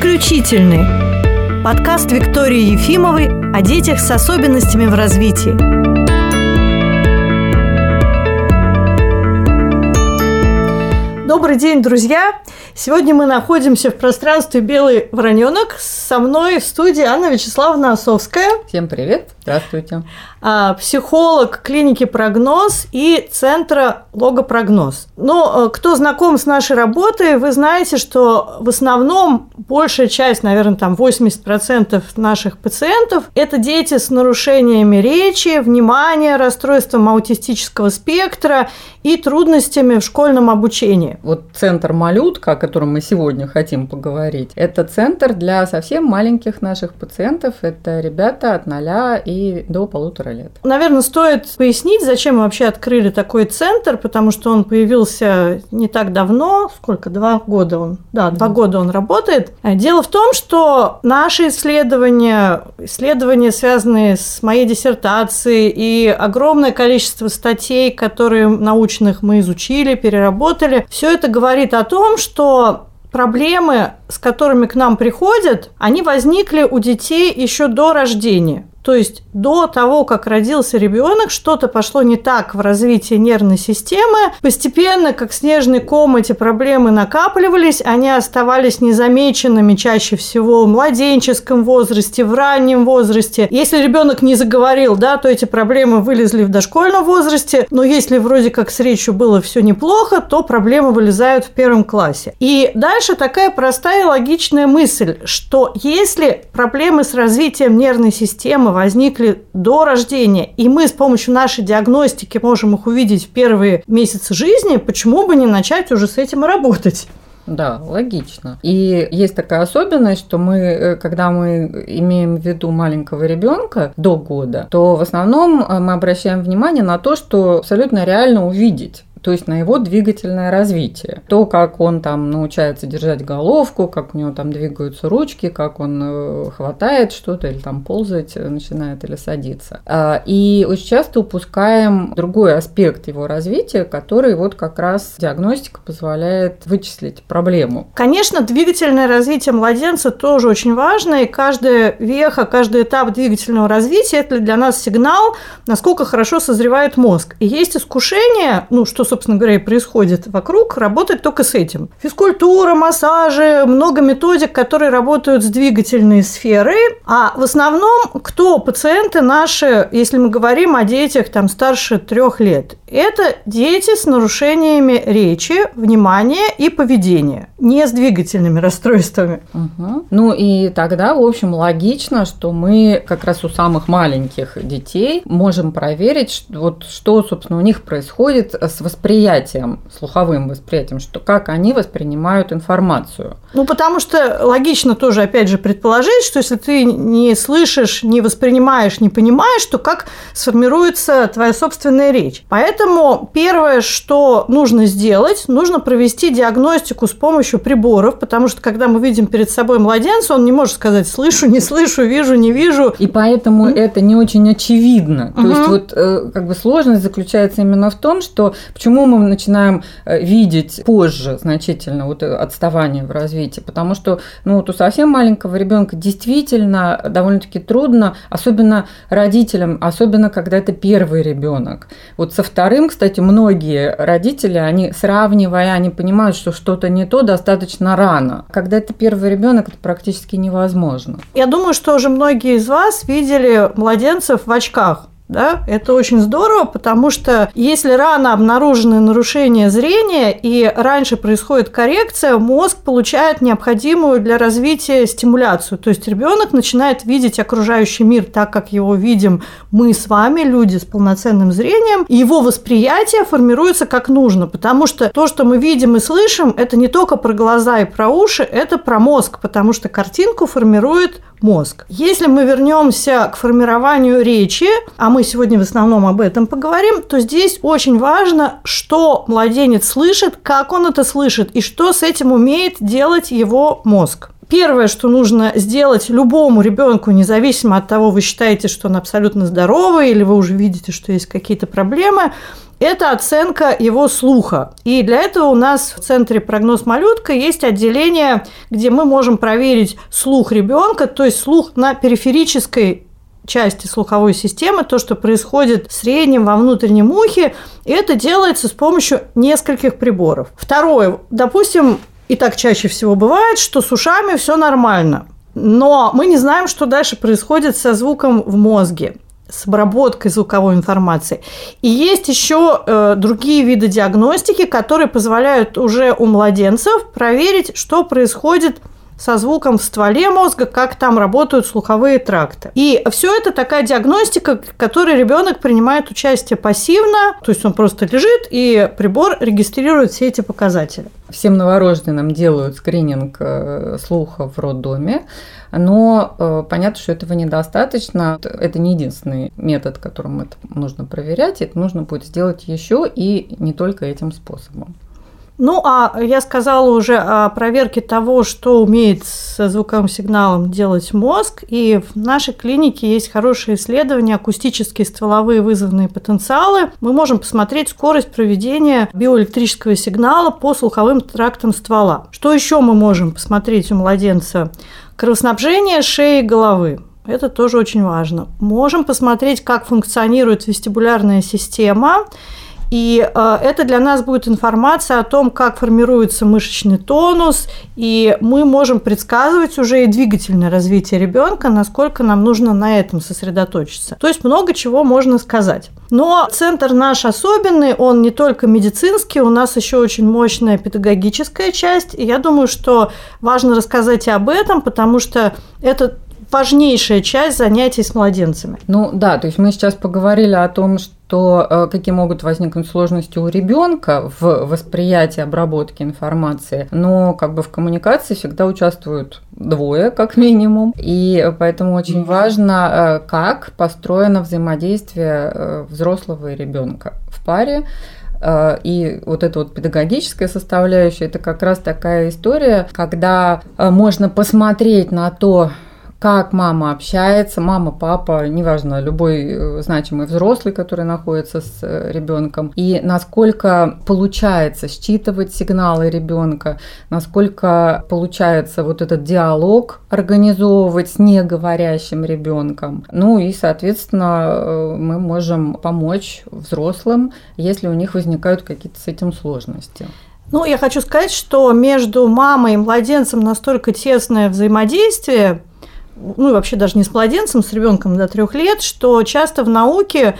Исключительный. Подкаст Виктории Ефимовой о детях с особенностями в развитии. Добрый день, друзья! Сегодня мы находимся в пространстве «Белый вороненок». Со мной в студии Анна Вячеславовна Осовская. Всем привет! Здравствуйте! А, психолог клиники «Прогноз» и центра «Логопрогноз». Ну, э, кто знаком с нашей работой, вы знаете, что в основном большая часть, наверное, там 80% наших пациентов – это дети с нарушениями речи, внимания, расстройством аутистического спектра и трудностями в школьном обучении. Вот центр «Малютка», котором мы сегодня хотим поговорить, это центр для совсем маленьких наших пациентов. Это ребята от 0 и до полутора лет. Наверное, стоит пояснить, зачем мы вообще открыли такой центр, потому что он появился не так давно, сколько, два года он, да, два года он работает. Дело в том, что наши исследования, исследования, связанные с моей диссертацией и огромное количество статей, которые научных мы изучили, переработали, все это говорит о том, что проблемы, с которыми к нам приходят, они возникли у детей еще до рождения. То есть до того, как родился ребенок, что-то пошло не так в развитии нервной системы. Постепенно, как снежный ком, эти проблемы накапливались, они оставались незамеченными чаще всего в младенческом возрасте, в раннем возрасте. Если ребенок не заговорил, да, то эти проблемы вылезли в дошкольном возрасте, но если вроде как с речью было все неплохо, то проблемы вылезают в первом классе. И дальше такая простая логичная мысль, что если проблемы с развитием нервной системы возникли до рождения, и мы с помощью нашей диагностики можем их увидеть в первые месяцы жизни, почему бы не начать уже с этим работать? Да, логично. И есть такая особенность, что мы, э, когда мы имеем в виду маленького ребенка до года, то в основном э, мы обращаем внимание на то, что абсолютно реально увидеть то есть на его двигательное развитие. То, как он там научается держать головку, как у него там двигаются ручки, как он э, хватает что-то или там ползать начинает или садиться. А, и очень часто упускаем другой аспект его развития, который вот как раз диагностика позволяет вычислить проблему. Конечно, двигательное развитие младенца тоже очень важно, и каждая веха, каждый этап двигательного развития – это для нас сигнал, насколько хорошо созревает мозг. И есть искушение, ну, что собственно говоря, и происходит вокруг, работать только с этим. Физкультура, массажи, много методик, которые работают с двигательной сферой. А в основном, кто пациенты наши, если мы говорим о детях там старше трех лет, это дети с нарушениями речи, внимания и поведения, не с двигательными расстройствами. Угу. Ну и тогда, в общем, логично, что мы как раз у самых маленьких детей можем проверить, вот что, собственно, у них происходит с восприятием восприятием, слуховым восприятием, что как они воспринимают информацию. Ну, потому что логично тоже, опять же, предположить, что если ты не слышишь, не воспринимаешь, не понимаешь, то как сформируется твоя собственная речь. Поэтому первое, что нужно сделать, нужно провести диагностику с помощью приборов, потому что когда мы видим перед собой младенца, он не может сказать «слышу, не слышу, вижу, не вижу». И поэтому mm-hmm. это не очень очевидно. То mm-hmm. есть вот э, как бы сложность заключается именно в том, что почему мы начинаем э, видеть позже значительно вот отставание в развитии? Потому что ну, вот у совсем маленького ребенка действительно довольно-таки трудно, особенно родителям, особенно когда это первый ребенок. Вот со вторым, кстати, многие родители, они сравнивая, они понимают, что что-то не то достаточно рано. Когда это первый ребенок, это практически невозможно. Я думаю, что уже многие из вас видели младенцев в очках да, это очень здорово, потому что если рано обнаружены нарушения зрения и раньше происходит коррекция, мозг получает необходимую для развития стимуляцию. То есть ребенок начинает видеть окружающий мир так, как его видим мы с вами, люди с полноценным зрением, и его восприятие формируется как нужно, потому что то, что мы видим и слышим, это не только про глаза и про уши, это про мозг, потому что картинку формирует мозг. Если мы вернемся к формированию речи, а мы сегодня в основном об этом поговорим, то здесь очень важно, что младенец слышит, как он это слышит и что с этим умеет делать его мозг. Первое, что нужно сделать любому ребенку, независимо от того, вы считаете, что он абсолютно здоровый, или вы уже видите, что есть какие-то проблемы, это оценка его слуха. И для этого у нас в центре прогноз малютка есть отделение, где мы можем проверить слух ребенка, то есть слух на периферической части слуховой системы, то, что происходит в среднем во внутреннем ухе, и это делается с помощью нескольких приборов. Второе, допустим, и так чаще всего бывает, что с ушами все нормально, но мы не знаем, что дальше происходит со звуком в мозге с обработкой звуковой информации. И есть еще э, другие виды диагностики, которые позволяют уже у младенцев проверить, что происходит со звуком в стволе мозга, как там работают слуховые тракты. И все это такая диагностика, в которой ребенок принимает участие пассивно, то есть он просто лежит, и прибор регистрирует все эти показатели. Всем новорожденным делают скрининг э, слуха в роддоме, но э, понятно, что этого недостаточно. Это не единственный метод, которым это нужно проверять. Это нужно будет сделать еще и не только этим способом. Ну, а я сказала уже о проверке того, что умеет со звуковым сигналом делать мозг. И в нашей клинике есть хорошие исследования, акустические стволовые вызванные потенциалы. Мы можем посмотреть скорость проведения биоэлектрического сигнала по слуховым трактам ствола. Что еще мы можем посмотреть у младенца? Кровоснабжение шеи и головы. Это тоже очень важно. Можем посмотреть, как функционирует вестибулярная система и э, это для нас будет информация о том, как формируется мышечный тонус, и мы можем предсказывать уже и двигательное развитие ребенка, насколько нам нужно на этом сосредоточиться. То есть много чего можно сказать. Но центр наш особенный, он не только медицинский, у нас еще очень мощная педагогическая часть, и я думаю, что важно рассказать и об этом, потому что это важнейшая часть занятий с младенцами. Ну да, то есть мы сейчас поговорили о том, что э, какие могут возникнуть сложности у ребенка в восприятии, обработке информации, но как бы в коммуникации всегда участвуют двое, как минимум, и поэтому очень важно, э, как построено взаимодействие э, взрослого и ребенка в паре. И вот эта вот педагогическая составляющая, это как раз такая история, когда можно посмотреть на то, как мама общается, мама, папа, неважно, любой э, значимый взрослый, который находится с э, ребенком, и насколько получается считывать сигналы ребенка, насколько получается вот этот диалог организовывать с неговорящим ребенком. Ну и, соответственно, э, мы можем помочь взрослым, если у них возникают какие-то с этим сложности. Ну, я хочу сказать, что между мамой и младенцем настолько тесное взаимодействие, ну и вообще даже не с младенцем, с ребенком до трех лет, что часто в науке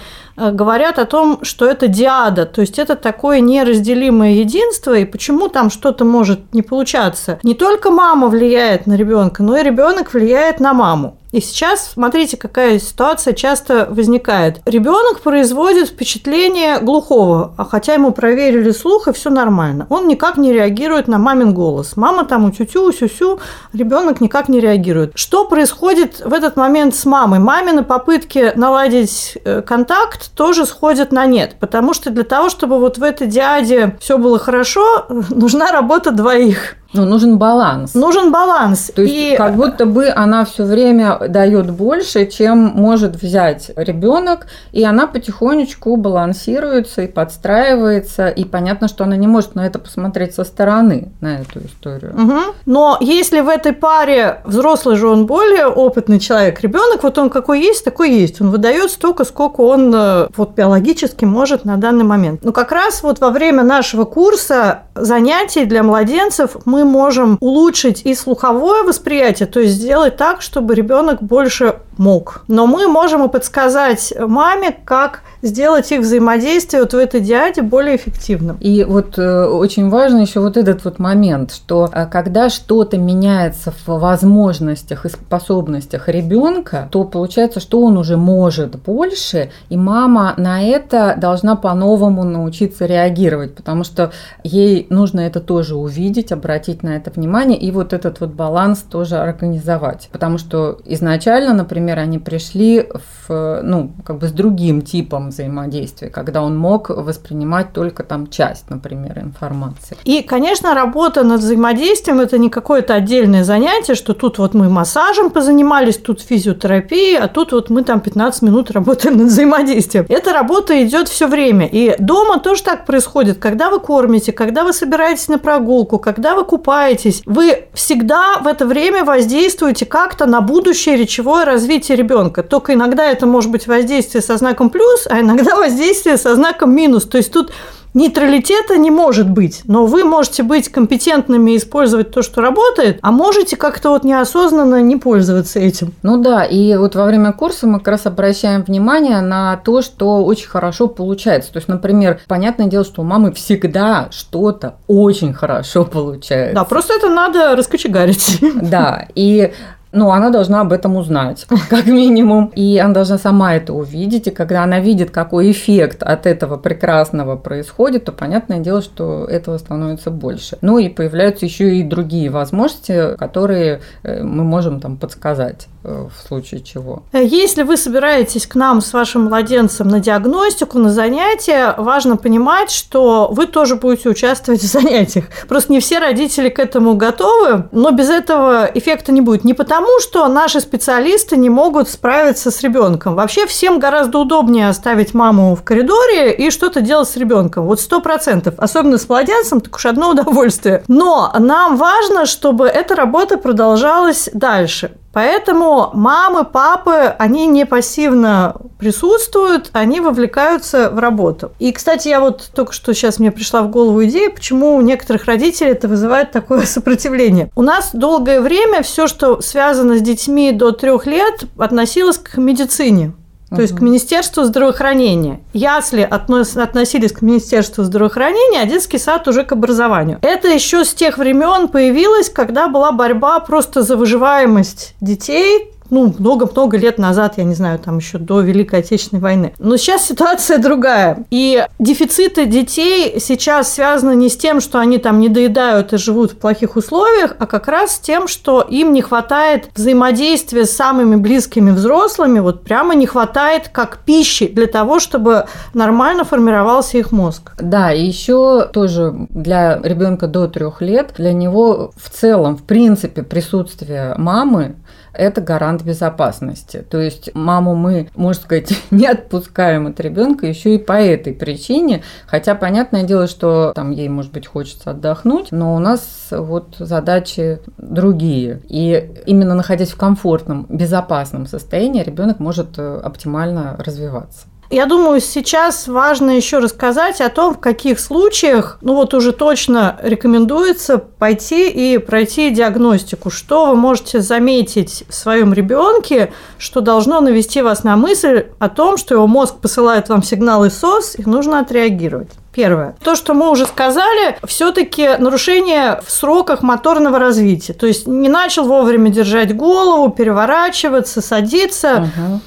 говорят о том, что это диада, то есть это такое неразделимое единство, и почему там что-то может не получаться. Не только мама влияет на ребенка, но и ребенок влияет на маму. И сейчас, смотрите, какая ситуация часто возникает. Ребенок производит впечатление глухого, а хотя ему проверили слух, и все нормально. Он никак не реагирует на мамин голос. Мама там у тю-тю, сю-сю, ребенок никак не реагирует. Что происходит в этот момент с мамой? Мамины попытки наладить э, контакт тоже сходят на нет, потому что для того, чтобы вот в этой диаде все было хорошо, нужна работа двоих. Ну, нужен баланс. Нужен баланс. То есть, и... как будто бы она все время дает больше, чем может взять ребенок, и она потихонечку балансируется и подстраивается, и понятно, что она не может на это посмотреть со стороны, на эту историю. Угу. Но если в этой паре взрослый же он более опытный человек, ребенок, вот он какой есть, такой есть. Он выдает столько, сколько он э, вот биологически может на данный момент. Но как раз вот во время нашего курса занятий для младенцев мы мы можем улучшить и слуховое восприятие, то есть сделать так, чтобы ребенок больше мог. Но мы можем и подсказать маме, как сделать их взаимодействие вот в этой диаде более эффективным. И вот э, очень важно еще вот этот вот момент, что э, когда что-то меняется в возможностях и способностях ребенка, то получается, что он уже может больше, и мама на это должна по-новому научиться реагировать, потому что ей нужно это тоже увидеть, обратить на это внимание и вот этот вот баланс тоже организовать. Потому что изначально, например, они пришли в, ну, как бы с другим типом взаимодействия, когда он мог воспринимать только там часть, например, информации. И, конечно, работа над взаимодействием – это не какое-то отдельное занятие, что тут вот мы массажем позанимались, тут физиотерапией, а тут вот мы там 15 минут работаем над взаимодействием. Эта работа идет все время. И дома тоже так происходит. Когда вы кормите, когда вы собираетесь на прогулку, когда вы купаетесь, вы всегда в это время воздействуете как-то на будущее речевое развитие ребенка. Только иногда это может быть воздействие со знаком плюс, а иногда воздействие со знаком минус. То есть тут Нейтралитета не может быть, но вы можете быть компетентными и использовать то, что работает, а можете как-то вот неосознанно не пользоваться этим. Ну да, и вот во время курса мы как раз обращаем внимание на то, что очень хорошо получается. То есть, например, понятное дело, что у мамы всегда что-то очень хорошо получается. Да, просто это надо раскочегарить. Да, и ну, она должна об этом узнать, как минимум. И она должна сама это увидеть. И когда она видит, какой эффект от этого прекрасного происходит, то понятное дело, что этого становится больше. Ну и появляются еще и другие возможности, которые э, мы можем там подсказать. Э, в случае чего. Если вы собираетесь к нам с вашим младенцем на диагностику, на занятия, важно понимать, что вы тоже будете участвовать в занятиях. Просто не все родители к этому готовы, но без этого эффекта не будет. Не потому, что наши специалисты не могут справиться с ребенком. Вообще всем гораздо удобнее оставить маму в коридоре и что-то делать с ребенком. Вот сто процентов. Особенно с младенцем, так уж одно удовольствие. Но нам важно, чтобы эта работа продолжалась дальше. Поэтому мамы, папы, они не пассивно присутствуют, они вовлекаются в работу. И, кстати, я вот только что сейчас мне пришла в голову идея, почему у некоторых родителей это вызывает такое сопротивление. У нас долгое время все, что связано с детьми до трех лет, относилось к медицине то угу. есть к Министерству здравоохранения. Ясли относ, относились к Министерству здравоохранения, а детский сад уже к образованию. Это еще с тех времен появилось, когда была борьба просто за выживаемость детей ну, много-много лет назад, я не знаю, там еще до Великой Отечественной войны. Но сейчас ситуация другая. И дефициты детей сейчас связаны не с тем, что они там не доедают и живут в плохих условиях, а как раз с тем, что им не хватает взаимодействия с самыми близкими взрослыми, вот прямо не хватает как пищи для того, чтобы нормально формировался их мозг. Да, и еще тоже для ребенка до трех лет, для него в целом, в принципе, присутствие мамы это гарант безопасности. То есть маму мы, можно сказать, не отпускаем от ребенка еще и по этой причине. Хотя понятное дело, что там ей, может быть, хочется отдохнуть, но у нас вот задачи другие. И именно находясь в комфортном, безопасном состоянии, ребенок может э, оптимально развиваться. Я думаю, сейчас важно еще рассказать о том, в каких случаях, ну вот уже точно рекомендуется пойти и пройти диагностику. Что вы можете заметить в своем ребенке, что должно навести вас на мысль о том, что его мозг посылает вам сигналы СОС, и нужно отреагировать. Первое. То, что мы уже сказали, все-таки нарушение в сроках моторного развития. То есть не начал вовремя держать голову, переворачиваться, садиться. Угу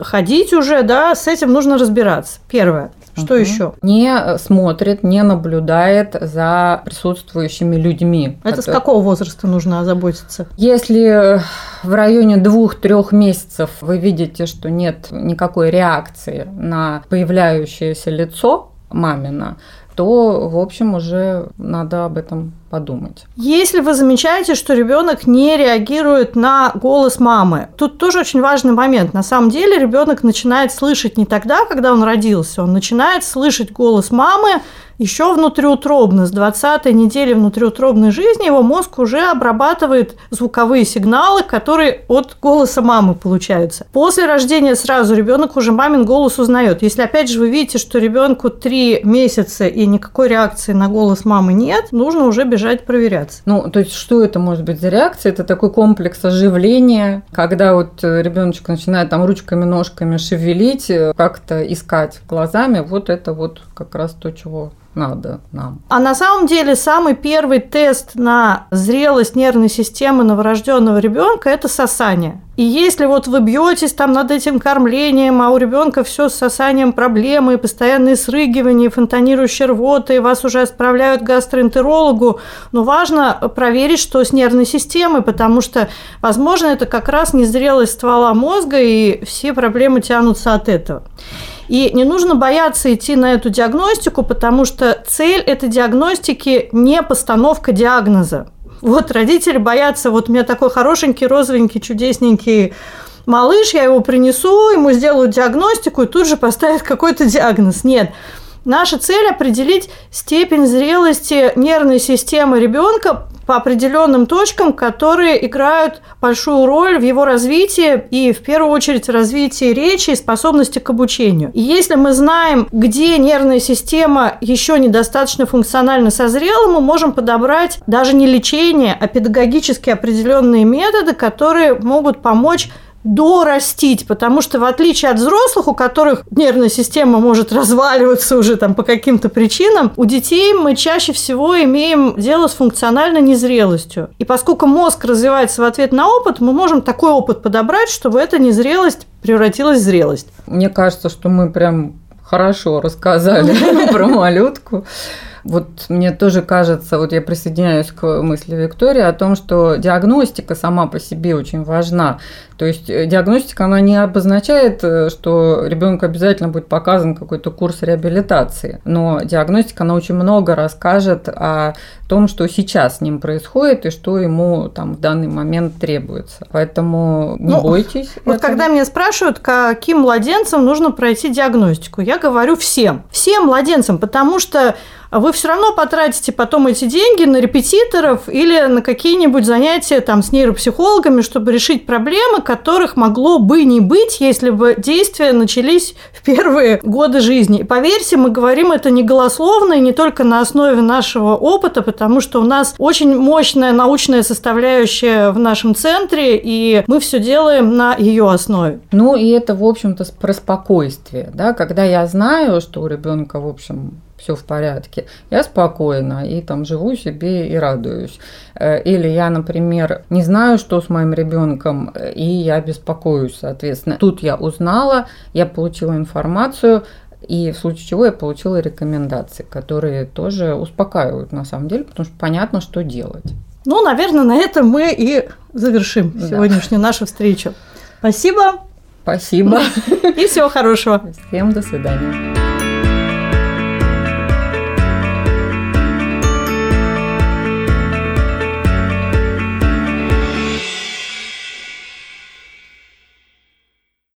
ходить уже, да, с этим нужно разбираться. Первое. Что угу. еще? Не смотрит, не наблюдает за присутствующими людьми. Это которые... с какого возраста нужно озаботиться? Если в районе двух-трех месяцев вы видите, что нет никакой реакции на появляющееся лицо мамина, то, в общем, уже надо об этом подумать. Если вы замечаете, что ребенок не реагирует на голос мамы, тут тоже очень важный момент. На самом деле ребенок начинает слышать не тогда, когда он родился, он начинает слышать голос мамы еще внутриутробно, с 20 недели внутриутробной жизни его мозг уже обрабатывает звуковые сигналы, которые от голоса мамы получаются. После рождения сразу ребенок уже мамин голос узнает. Если опять же вы видите, что ребенку 3 месяца и никакой реакции на голос мамы нет, нужно уже бежать проверяться. Ну, то есть, что это может быть за реакция? Это такой комплекс оживления, когда вот ребеночек начинает там ручками, ножками шевелить, как-то искать глазами. Вот это вот как раз то, чего надо нам. А на самом деле самый первый тест на зрелость нервной системы новорожденного ребенка это сосание. И если вот вы бьетесь там над этим кормлением, а у ребенка все с сосанием проблемы, постоянные срыгивания, фонтанирующие рвоты, и вас уже отправляют к гастроэнтерологу, но важно проверить, что с нервной системой, потому что, возможно, это как раз незрелость ствола мозга, и все проблемы тянутся от этого. И не нужно бояться идти на эту диагностику, потому что цель этой диагностики не постановка диагноза. Вот родители боятся, вот у меня такой хорошенький, розовенький, чудесненький малыш, я его принесу, ему сделают диагностику и тут же поставят какой-то диагноз. Нет, Наша цель определить степень зрелости нервной системы ребенка по определенным точкам, которые играют большую роль в его развитии и в первую очередь развитии речи и способности к обучению. И если мы знаем, где нервная система еще недостаточно функционально созрела, мы можем подобрать даже не лечение, а педагогически определенные методы, которые могут помочь дорастить, потому что в отличие от взрослых, у которых нервная система может разваливаться уже там по каким-то причинам, у детей мы чаще всего имеем дело с функциональной незрелостью. И поскольку мозг развивается в ответ на опыт, мы можем такой опыт подобрать, чтобы эта незрелость превратилась в зрелость. Мне кажется, что мы прям хорошо рассказали про малютку. Вот мне тоже кажется, вот я присоединяюсь к мысли Виктории о том, что диагностика сама по себе очень важна. То есть э, диагностика, она не обозначает, э, что ребенку обязательно будет показан какой-то курс реабилитации, но диагностика, она очень много расскажет о том, что сейчас с ним происходит и что ему там в данный момент требуется. Поэтому не ну, бойтесь. Вот этого. когда меня спрашивают, каким младенцам нужно пройти диагностику, я говорю всем. Всем младенцам, потому что вы все равно потратите потом эти деньги на репетиторов или на какие-нибудь занятия там с нейропсихологами, чтобы решить проблемы, которых могло бы не быть, если бы действия начались в первые годы жизни. И поверьте, мы говорим это не голословно и не только на основе нашего опыта, потому что у нас очень мощная научная составляющая в нашем центре, и мы все делаем на ее основе. Ну и это, в общем-то, про спокойствие, да, когда я знаю, что у ребенка, в общем, все в порядке, я спокойна и там живу себе и радуюсь. Э, или я, например, не знаю, что с моим ребенком, и я беспокоюсь, соответственно. Тут я узнала, я получила информацию, и в случае чего я получила рекомендации, которые тоже успокаивают на самом деле, потому что понятно, что делать. Ну, наверное, на этом мы и завершим да. сегодняшнюю нашу встречу. Спасибо. Спасибо. И всего хорошего. Всем до свидания.